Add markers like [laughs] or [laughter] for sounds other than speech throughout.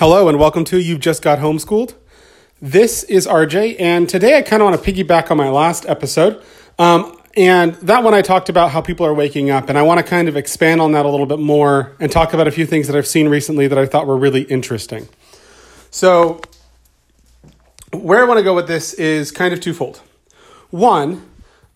Hello and welcome to You've Just Got Homeschooled. This is RJ, and today I kind of want to piggyback on my last episode. Um, and that one I talked about how people are waking up, and I want to kind of expand on that a little bit more and talk about a few things that I've seen recently that I thought were really interesting. So, where I want to go with this is kind of twofold. One,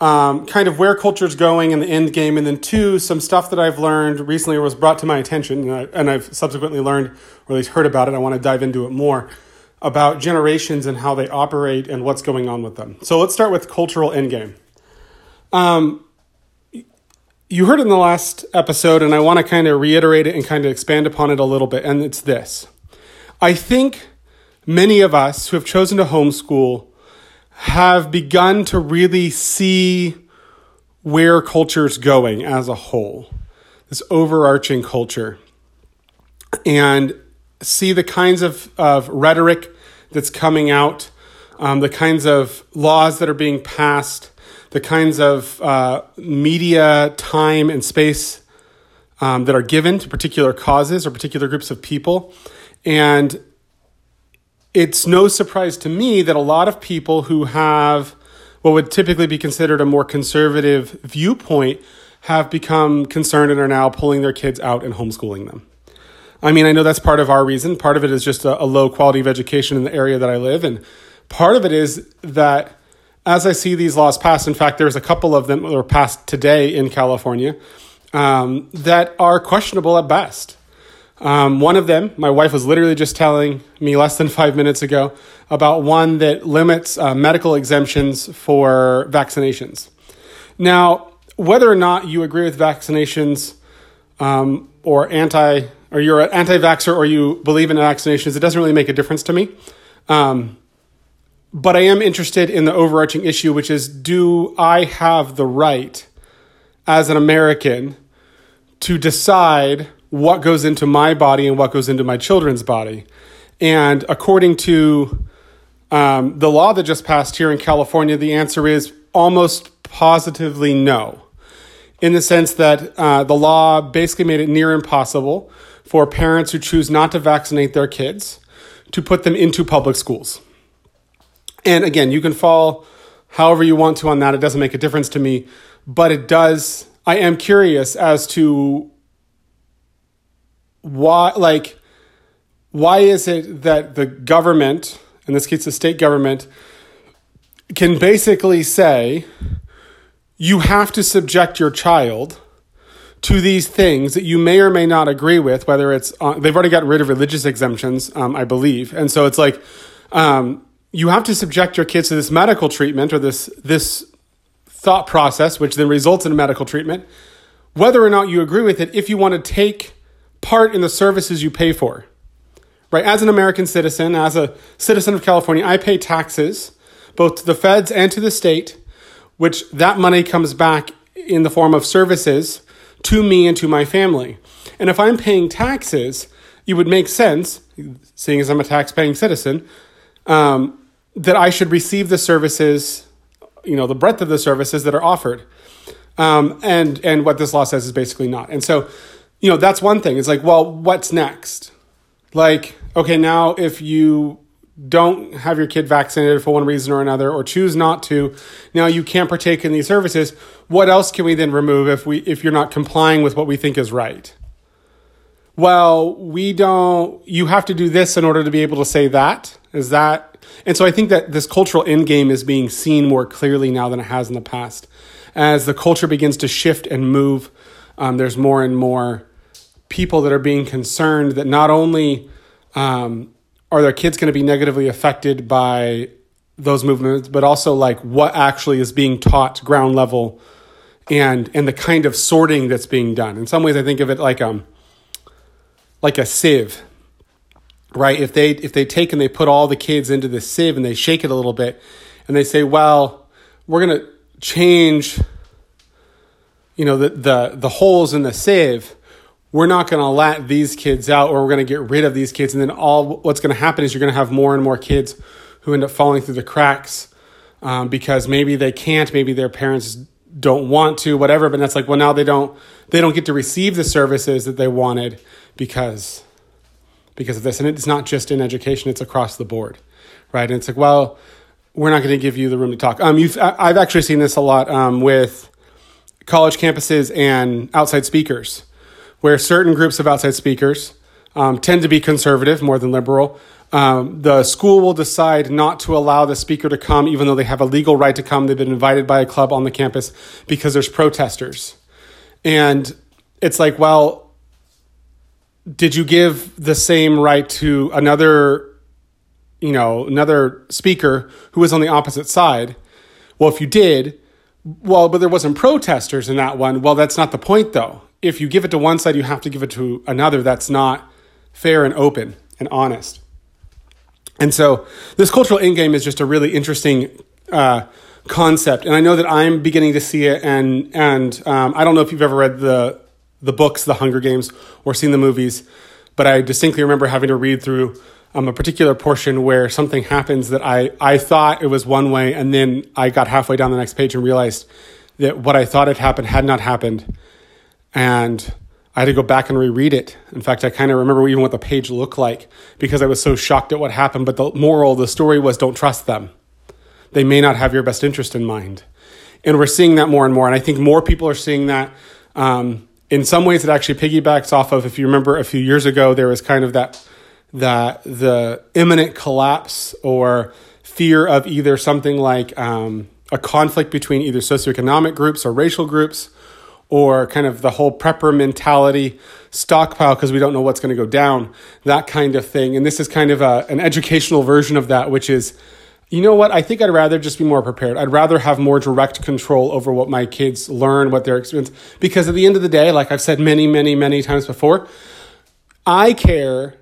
um, kind of where culture's going in the end game, and then two, some stuff that I've learned recently or was brought to my attention, and, I, have subsequently learned or at least heard about it. I want to dive into it more about generations and how they operate and what's going on with them. So let's start with cultural end game. Um, you heard in the last episode, and I want to kind of reiterate it and kind of expand upon it a little bit, and it's this. I think many of us who have chosen to homeschool have begun to really see where culture's going as a whole, this overarching culture, and see the kinds of, of rhetoric that's coming out, um, the kinds of laws that are being passed, the kinds of uh, media time and space um, that are given to particular causes or particular groups of people. And it's no surprise to me that a lot of people who have what would typically be considered a more conservative viewpoint have become concerned and are now pulling their kids out and homeschooling them. I mean, I know that's part of our reason. Part of it is just a, a low quality of education in the area that I live. And part of it is that as I see these laws passed, in fact, there's a couple of them that were passed today in California um, that are questionable at best. Um, one of them, my wife was literally just telling me less than five minutes ago about one that limits uh, medical exemptions for vaccinations. Now, whether or not you agree with vaccinations um, or anti, or you're an anti-vaxxer or you believe in vaccinations, it doesn't really make a difference to me. Um, but I am interested in the overarching issue, which is do I have the right as an American to decide what goes into my body and what goes into my children's body. And according to um, the law that just passed here in California, the answer is almost positively no. In the sense that uh, the law basically made it near impossible for parents who choose not to vaccinate their kids to put them into public schools. And again, you can fall however you want to on that. It doesn't make a difference to me, but it does. I am curious as to why like why is it that the government in this case the state government can basically say you have to subject your child to these things that you may or may not agree with whether it's they've already gotten rid of religious exemptions um, i believe. And so it's like um, you have to subject your kids to this medical treatment or this this thought process which then results in a medical treatment. Whether or not you agree with it if you want to take part in the services you pay for. Right? As an American citizen, as a citizen of California, I pay taxes both to the feds and to the state, which that money comes back in the form of services to me and to my family. And if I'm paying taxes, it would make sense, seeing as I'm a tax paying citizen, um, that I should receive the services, you know, the breadth of the services that are offered. Um, and, and what this law says is basically not. And so you know, that's one thing. It's like, well, what's next? Like, okay, now if you don't have your kid vaccinated for one reason or another or choose not to now you can't partake in these services what else can we then remove if we if you're not complying with what we think is right well we don't you have to do this in order to be able to say that is that and so i think that this cultural end game is being seen more clearly now than it has in the past as the culture begins to shift and move um, there's more and more people that are being concerned that not only um, are their kids going to be negatively affected by those movements, but also like what actually is being taught ground level and and the kind of sorting that's being done. In some ways, I think of it like um like a sieve, right? If they if they take and they put all the kids into the sieve and they shake it a little bit, and they say, well, we're gonna change, you know, the the the holes in the sieve we're not going to let these kids out or we're going to get rid of these kids and then all what's going to happen is you're going to have more and more kids who end up falling through the cracks um, because maybe they can't maybe their parents don't want to whatever but that's like well now they don't they don't get to receive the services that they wanted because because of this. And it's not just in education, it's across the board, right? And it's like, well, we're not going to give you the room to talk. Um, you've, I've actually seen this a lot um, with college campuses and outside speakers, where certain groups of outside speakers um, tend to be conservative more than liberal. Um, the school will decide not to allow the speaker to come, even though they have a legal right to come. They've been invited by a club on the campus because there's protesters. And it's like, well, did you give the same right to another, you know, another speaker who was on the opposite side? Well, if you did, well, but there wasn't protesters in that one. Well, that's not the point though. If you give it to one side, you have to give it to another. That's not fair and open and honest. And so this cultural endgame is just a really interesting uh, concept, and I know that I'm beginning to see it. And and um, I don't know if you've ever read the the books, The Hunger Games, or seen the movies, but I distinctly remember having to read through um, a particular portion where something happens that I, I thought it was one way, and then I got halfway down the next page and realized that what I thought had happened had not happened. And I had to go back and reread it. In fact, I kind of remember even what the page looked like because I was so shocked at what happened. But the moral of the story was don't trust them. They may not have your best interest in mind. And we're seeing that more and more. And I think more people are seeing that. Um, in some ways, it actually piggybacks off of, if you remember a few years ago, there was kind of that that the imminent collapse or fear of either something like um, a conflict between either socioeconomic groups or racial groups or kind of the whole prepper mentality stockpile because we don't know what's going to go down that kind of thing. And this is kind of a, an educational version of that which is you know what? I think i'd rather just be more prepared. I'd rather have more direct control over what my kids learn what their experience because at the end of the day like i've said many many many times before i care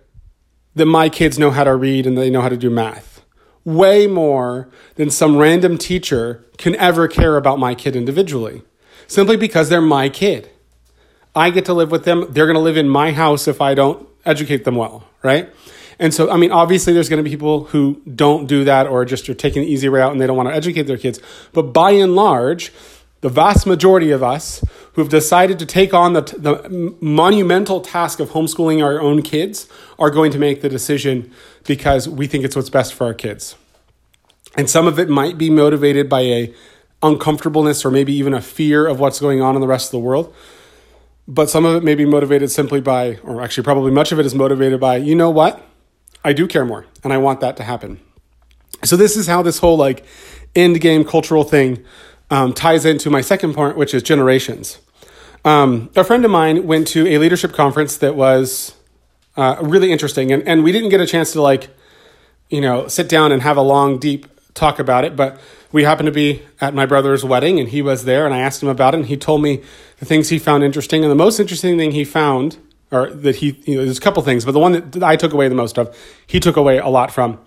that my kids know how to read and they know how to do math. Way more than some random teacher can ever care about my kid individually, simply because they're my kid. I get to live with them. They're going to live in my house if I don't educate them well, right? And so, I mean, obviously, there's going to be people who don't do that or just are taking the easy way out and they don't want to educate their kids. But by and large, the vast majority of us who've decided to take on the, the monumental task of homeschooling our own kids are going to make the decision because we think it's what's best for our kids. And some of it might be motivated by a uncomfortableness or maybe even a fear of what's going on in the rest of the world. But some of it may be motivated simply by, or actually, probably much of it is motivated by, you know what? I do care more and I want that to happen. So, this is how this whole like end game cultural thing um, ties into my second point, which is generations. Um, a friend of mine went to a leadership conference that was uh, really interesting, and, and we didn't get a chance to like, you know, sit down and have a long, deep talk about it, but we happened to be at my brother's wedding, and he was there, and I asked him about it, and he told me the things he found interesting, and the most interesting thing he found, or that he, you know, there's a couple things, but the one that I took away the most of, he took away a lot from.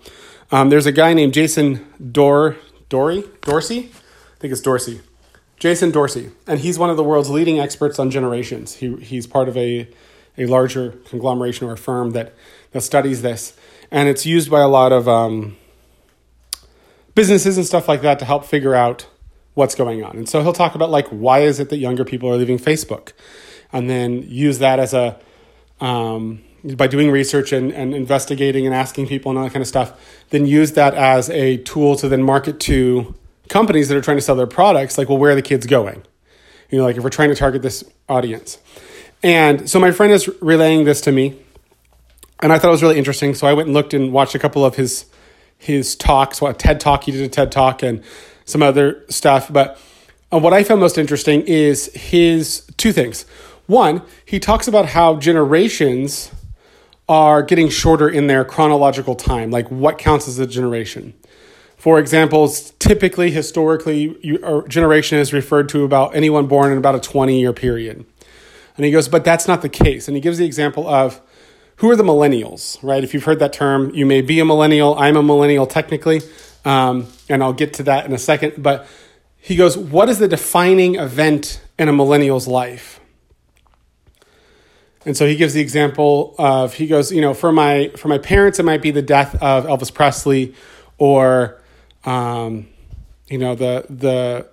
Um, there's a guy named Jason Dor Dory Dorsey? I think it's Dorsey, Jason Dorsey, and he's one of the world's leading experts on generations. He he's part of a a larger conglomeration or a firm that that studies this, and it's used by a lot of um, businesses and stuff like that to help figure out what's going on. And so he'll talk about like why is it that younger people are leaving Facebook, and then use that as a um, by doing research and, and investigating and asking people and all that kind of stuff, then use that as a tool to then market to companies that are trying to sell their products, like, well, where are the kids going? You know, like if we're trying to target this audience. And so my friend is relaying this to me, and I thought it was really interesting. So I went and looked and watched a couple of his his talks, what TED Talk, he did a TED Talk and some other stuff. But uh, what I found most interesting is his two things. One, he talks about how generations are getting shorter in their chronological time, like what counts as a generation. For examples, typically, historically, you, generation is referred to about anyone born in about a 20 year period. And he goes, but that's not the case. And he gives the example of who are the millennials, right? If you've heard that term, you may be a millennial. I'm a millennial technically, um, and I'll get to that in a second. But he goes, what is the defining event in a millennial's life? And so he gives the example of he goes, you know, for my for my parents, it might be the death of Elvis Presley, or um, you know the the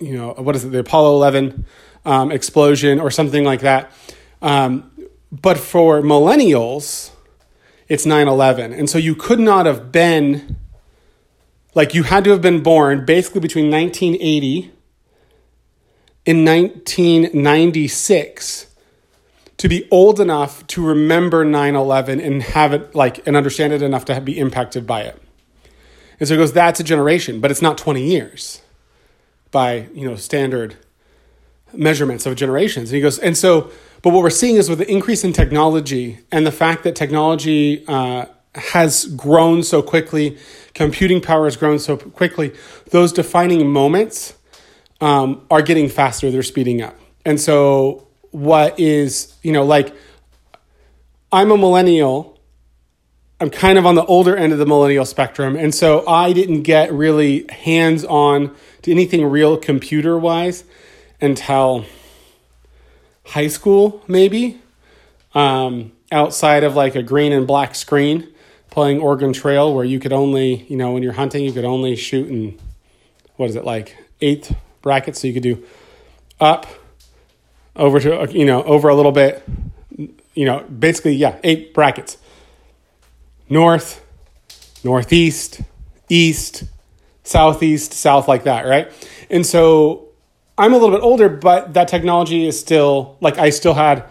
you know what is it the Apollo 11 um, explosion or something like that. Um, But for millennials, it's 9 11. And so you could not have been, like, you had to have been born basically between 1980 and 1996 to be old enough to remember 9-11 and have it like and understand it enough to be impacted by it and so he goes that's a generation but it's not 20 years by you know standard measurements of generations and he goes and so but what we're seeing is with the increase in technology and the fact that technology uh, has grown so quickly computing power has grown so quickly those defining moments um, are getting faster they're speeding up and so what is, you know, like I'm a millennial. I'm kind of on the older end of the millennial spectrum. And so I didn't get really hands on to anything real computer wise until high school, maybe. Um, outside of like a green and black screen playing Oregon Trail, where you could only, you know, when you're hunting, you could only shoot in what is it like eighth brackets. So you could do up, over to you know over a little bit you know basically yeah eight brackets north northeast east southeast south like that right and so i'm a little bit older but that technology is still like i still had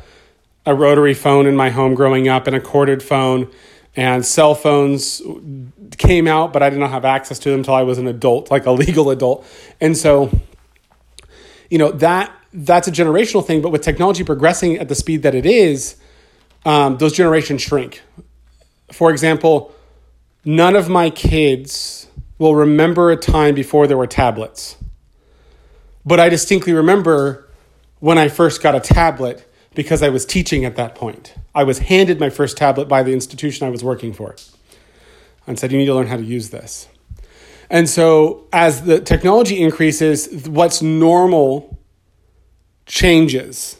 a rotary phone in my home growing up and a corded phone and cell phones came out but i did not have access to them until i was an adult like a legal adult and so you know that that's a generational thing. But with technology progressing at the speed that it is, um, those generations shrink. For example, none of my kids will remember a time before there were tablets. But I distinctly remember when I first got a tablet because I was teaching at that point. I was handed my first tablet by the institution I was working for and said, You need to learn how to use this. And so, as the technology increases, what's normal changes.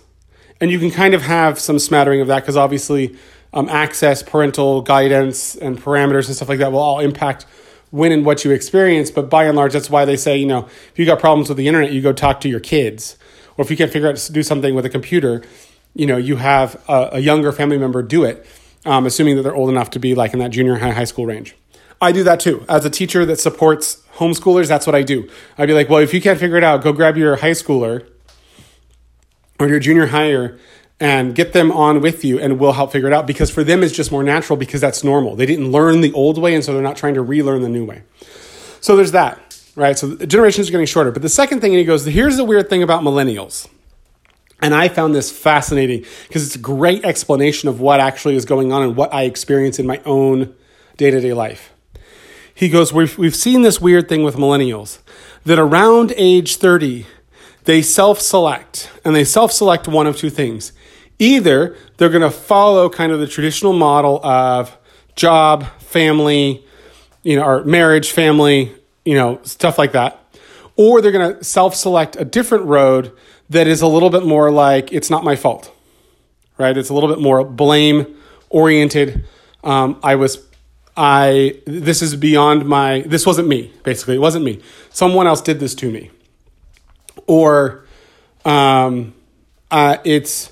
And you can kind of have some smattering of that because obviously um, access, parental guidance, and parameters and stuff like that will all impact when and what you experience. But by and large, that's why they say, you know, if you got problems with the internet, you go talk to your kids. Or if you can't figure out to do something with a computer, you know, you have a, a younger family member do it, um, assuming that they're old enough to be like in that junior high, high school range. I do that too. As a teacher that supports homeschoolers, that's what I do. I'd be like, well, if you can't figure it out, go grab your high schooler or your junior higher and get them on with you and we'll help figure it out because for them it's just more natural because that's normal. They didn't learn the old way and so they're not trying to relearn the new way. So there's that, right? So the generations are getting shorter. But the second thing, and he goes, here's the weird thing about millennials. And I found this fascinating because it's a great explanation of what actually is going on and what I experience in my own day to day life. He goes, we've, we've seen this weird thing with millennials that around age 30, they self select, and they self select one of two things. Either they're going to follow kind of the traditional model of job, family, you know, or marriage, family, you know, stuff like that. Or they're going to self select a different road that is a little bit more like, it's not my fault, right? It's a little bit more blame oriented. Um, I was, I, this is beyond my, this wasn't me, basically. It wasn't me. Someone else did this to me or um, uh, it's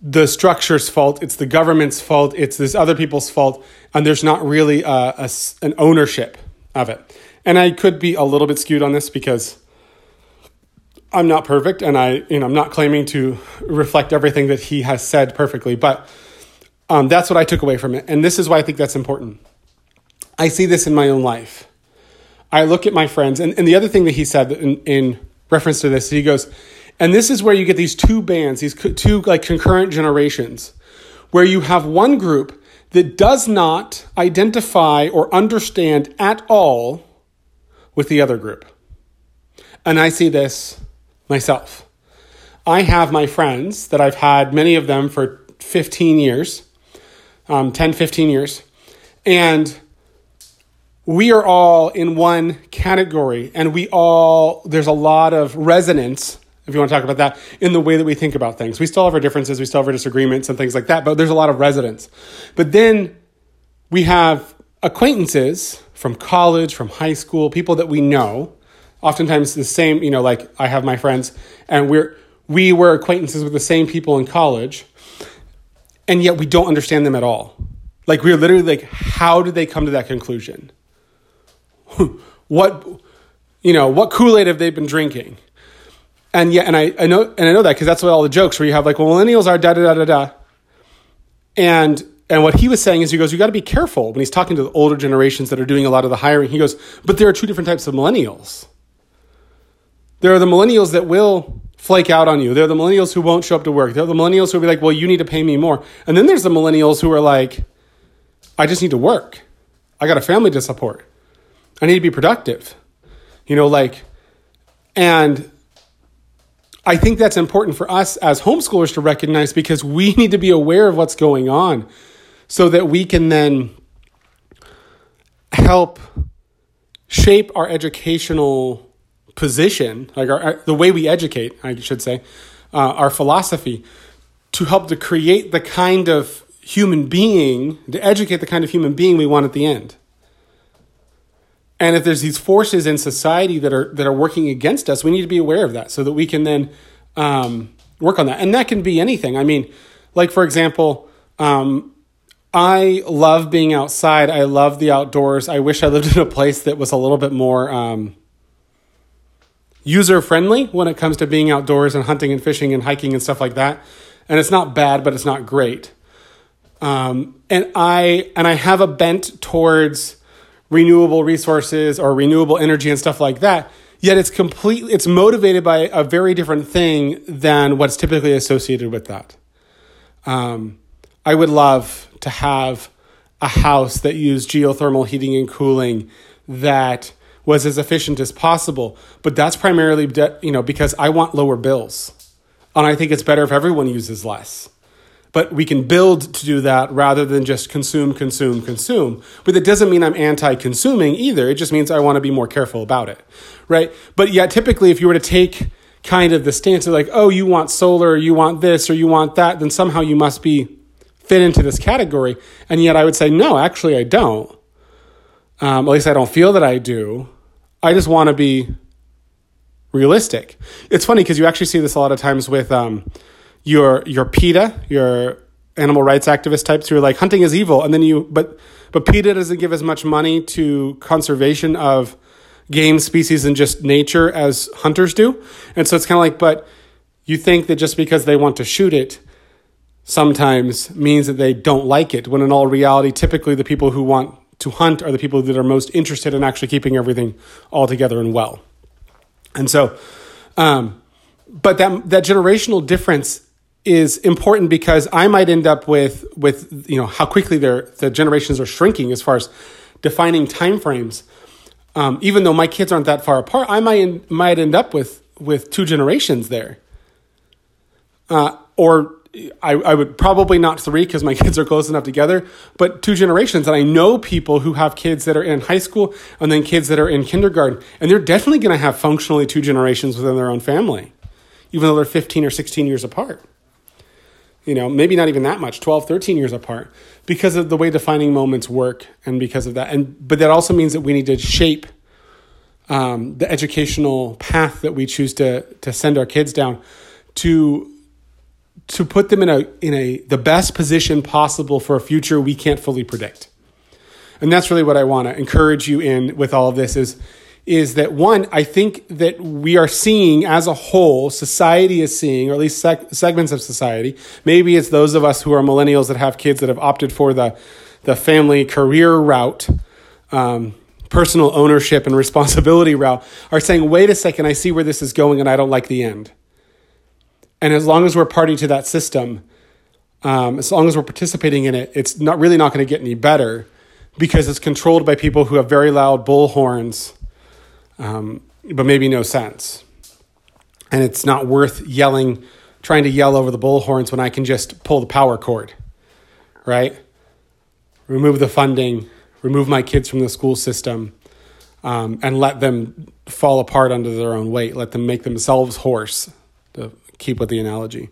the structure's fault, it's the government's fault, it's this other people's fault, and there's not really a, a, an ownership of it. And I could be a little bit skewed on this because I'm not perfect, and I, you know, I'm not claiming to reflect everything that he has said perfectly, but um, that's what I took away from it, and this is why I think that's important. I see this in my own life. I look at my friends, and, and the other thing that he said in, in reference to this. He goes, and this is where you get these two bands, these two like concurrent generations, where you have one group that does not identify or understand at all with the other group. And I see this myself. I have my friends that I've had, many of them for 15 years, um, 10, 15 years. And we are all in one category and we all there's a lot of resonance if you want to talk about that in the way that we think about things we still have our differences we still have our disagreements and things like that but there's a lot of resonance but then we have acquaintances from college from high school people that we know oftentimes the same you know like i have my friends and we're we were acquaintances with the same people in college and yet we don't understand them at all. Like we're literally like, how did they come to that conclusion? [laughs] what, you know, what Kool Aid have they been drinking? And yeah, and I, I know, and I know that because that's what all the jokes where you have like, well, millennials are da da da da da, and and what he was saying is, he goes, you got to be careful when he's talking to the older generations that are doing a lot of the hiring. He goes, but there are two different types of millennials. There are the millennials that will flake out on you. There are the millennials who won't show up to work. There are the millennials who will be like, well, you need to pay me more. And then there's the millennials who are like, I just need to work. I got a family to support. I need to be productive. You know, like, and I think that's important for us as homeschoolers to recognize because we [laughs] need to be aware of what's going on so that we can then help shape our educational position, like our, our, the way we educate, I should say, uh, our philosophy, to help to create the kind of human being, to educate the kind of human being we want at the end. And if there's these forces in society that are that are working against us, we need to be aware of that so that we can then um, work on that. And that can be anything. I mean, like for example, um, I love being outside. I love the outdoors. I wish I lived [laughs] in a place that was a little bit more um, user friendly when it comes to being outdoors and hunting and fishing and hiking and stuff like that. And it's not bad, but it's not great. Um, and I and I have a bent towards renewable resources or renewable energy and stuff like that. Yet it's completely it's motivated by a very different thing than what's typically associated with that. Um, I would love to have a house that used geothermal heating and cooling that was as efficient as possible. But that's primarily, de- you know, because I want lower bills. And I think it's better if everyone uses less. But we can build to do that rather than just consume, consume, consume. But that doesn't mean I'm anti consuming either. It just means I want to be more careful about it. Right. But yeah, typically, if you were to take kind of the stance of like, oh, you want solar, you want this, or you want that, then somehow you must be fit into this category. And yet I would say, no, actually, I don't. Um, at least I don't feel that I do. I just want to be realistic. It's funny because you actually see this a lot of times with um, your your PETA, your animal rights activist types who are like hunting is evil, and then you but but PETA doesn't give as much money to conservation of game species and just nature as hunters do, and so it's kind of like, but you think that just because they want to shoot it sometimes means that they don't like it, when in all reality, typically the people who want to hunt are the people that are most interested in actually keeping everything all together and well. And so, um, but that that generational difference is important because I might end up with with you know how quickly their the generations are shrinking as far as defining time frames. Um, even though my kids aren't that far apart, I might might end up with with two generations there, uh, or I, I would probably not three because my [laughs] kids are close enough together, but two generations. And I know people who have kids that are in high school and then kids that are in kindergarten, and they're definitely going to have functionally two generations within their own family, even though they're 15 or 16 years apart. You know, maybe not even that much, 12, 13 years apart, because of the way defining moments work and because of that. And but that also means that we need to shape um, the educational path that we choose to to send our kids down to to put them in a in a the best position possible for a future we can't fully predict. And that's really what I want to encourage you in with all of this is is that one I think that we are seeing as a whole society is seeing or at least seg- segments of society maybe it's those of us who are millennials that have kids that have opted for the the family career route um, personal ownership and responsibility route are saying wait a second I see where this is going and I don't like the end. And as long as we're party to that system, um, as long as we're participating in it, it's not really not going to get any better because it's controlled by people who have very loud bullhorns, um, but maybe no sense. And it's not worth yelling, trying to yell over the bullhorns when I can just pull the power cord, right? Remove the funding, remove my kids from the school system, um, and let them fall apart under their own weight. Let them make themselves hoarse, to keep with the analogy.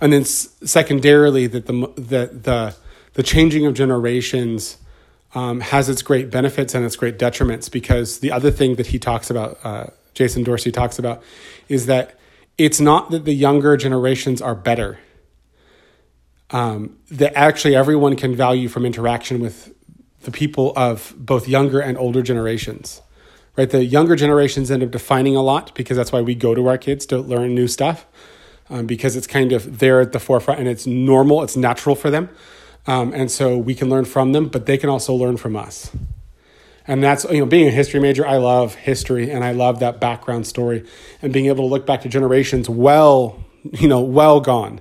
And then secondarily, that the that the the changing of generations um, has its great benefits and its great detriments because the other thing that he talks about, uh, Jason Dorsey talks about, is that it's not that the younger generations are better. um, that actually everyone can value from interaction with the people of both younger and older generations. Right, the younger generations end up defining a lot because that's why we go to our kids to learn new stuff, um, because it's kind of there at the forefront and it's normal, it's natural for them, um, and so we can learn from them, but they can also learn from us. And that's, you know, being a history major, I love history and I love that background story and being able to look back to generations well, you know, well gone,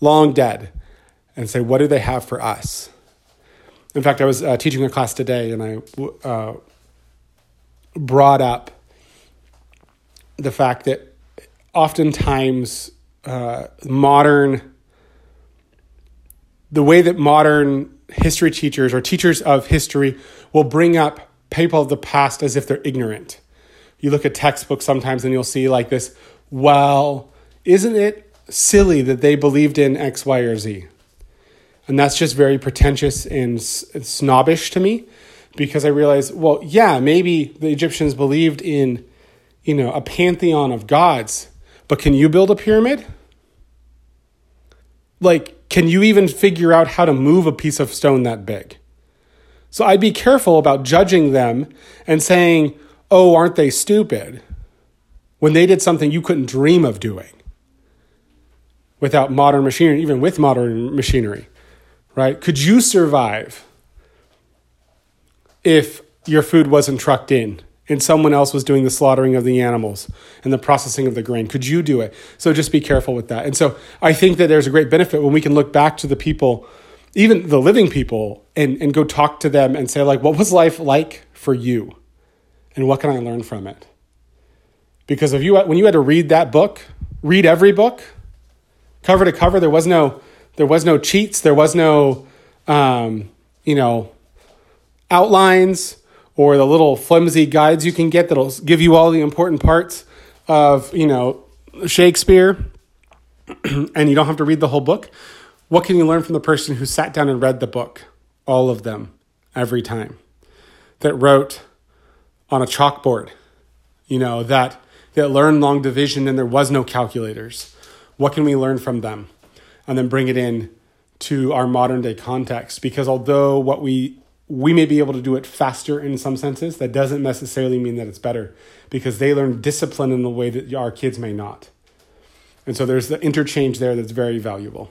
long dead, and say, what do they have for us? In fact, I was uh, teaching a class today and I uh, brought up the fact that oftentimes uh, modern, the way that modern history teachers or teachers of history will bring up people of the past as if they're ignorant. You look at textbooks sometimes and you'll see like this, well, isn't it silly that they believed in X, Y, or Z? And that's just very pretentious and snobbish to me because I realize, well, yeah, maybe the Egyptians believed in, you know, a pantheon of gods, but can you build a pyramid? Like, can you even figure out how to move a piece of stone that big? So I'd be careful about judging them and saying, oh, aren't they stupid? When they did something you couldn't dream of doing without modern machinery, even with modern machinery right? Could you survive if your food wasn't trucked in and someone else was doing the slaughtering of the animals and the processing of the grain? Could you do it? So just be careful with that. And so I think that there's a great benefit when we can look back to the people, even the living people, and, and go talk to them and say, like, what was life like for you? And what can I learn from it? Because if you when you had to read that book, read every book, cover to cover, there was no there was no cheats. There was no, um, you know, outlines or the little flimsy guides you can get that'll give you all the important parts of, you know, Shakespeare, [clears throat] and you don't have to read the whole book. What can you learn from the person who sat down and read the book, all of them, every time, that wrote on a chalkboard, you know, that that learned long division and there was no calculators? What can we learn from them? and then bring it in to our modern day context because although what we we may be able to do it faster in some senses. That doesn't necessarily mean that it's better because they learn discipline in a way that our kids may not. And so there's the interchange there that's very valuable.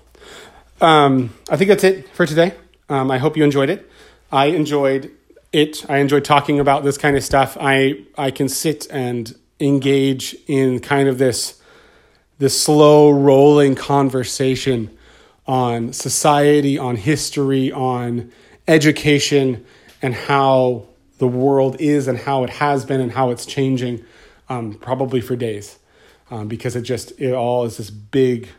Um, i think that's it for today. Um, i hope you enjoyed it. I enjoyed it. I enjoyed talking about this kind of stuff. I i can sit and engage in kind of this this slow rolling conversation on society, on history, on education, and how the world is and how it has been and how it's changing, um, probably for days, um, because it just it all is this big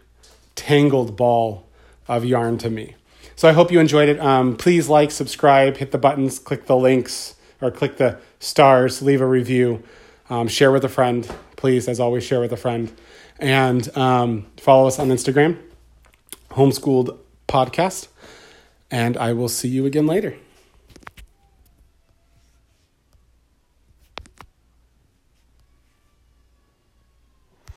tangled ball of yarn to me. So I hope you enjoyed it. Um, please like, subscribe, hit the buttons, click the links, or click the stars, leave a review, um, share with a friend. Please, as always, share with a friend. And um, follow us on Instagram, Homeschooled Podcast. And I will see you again later.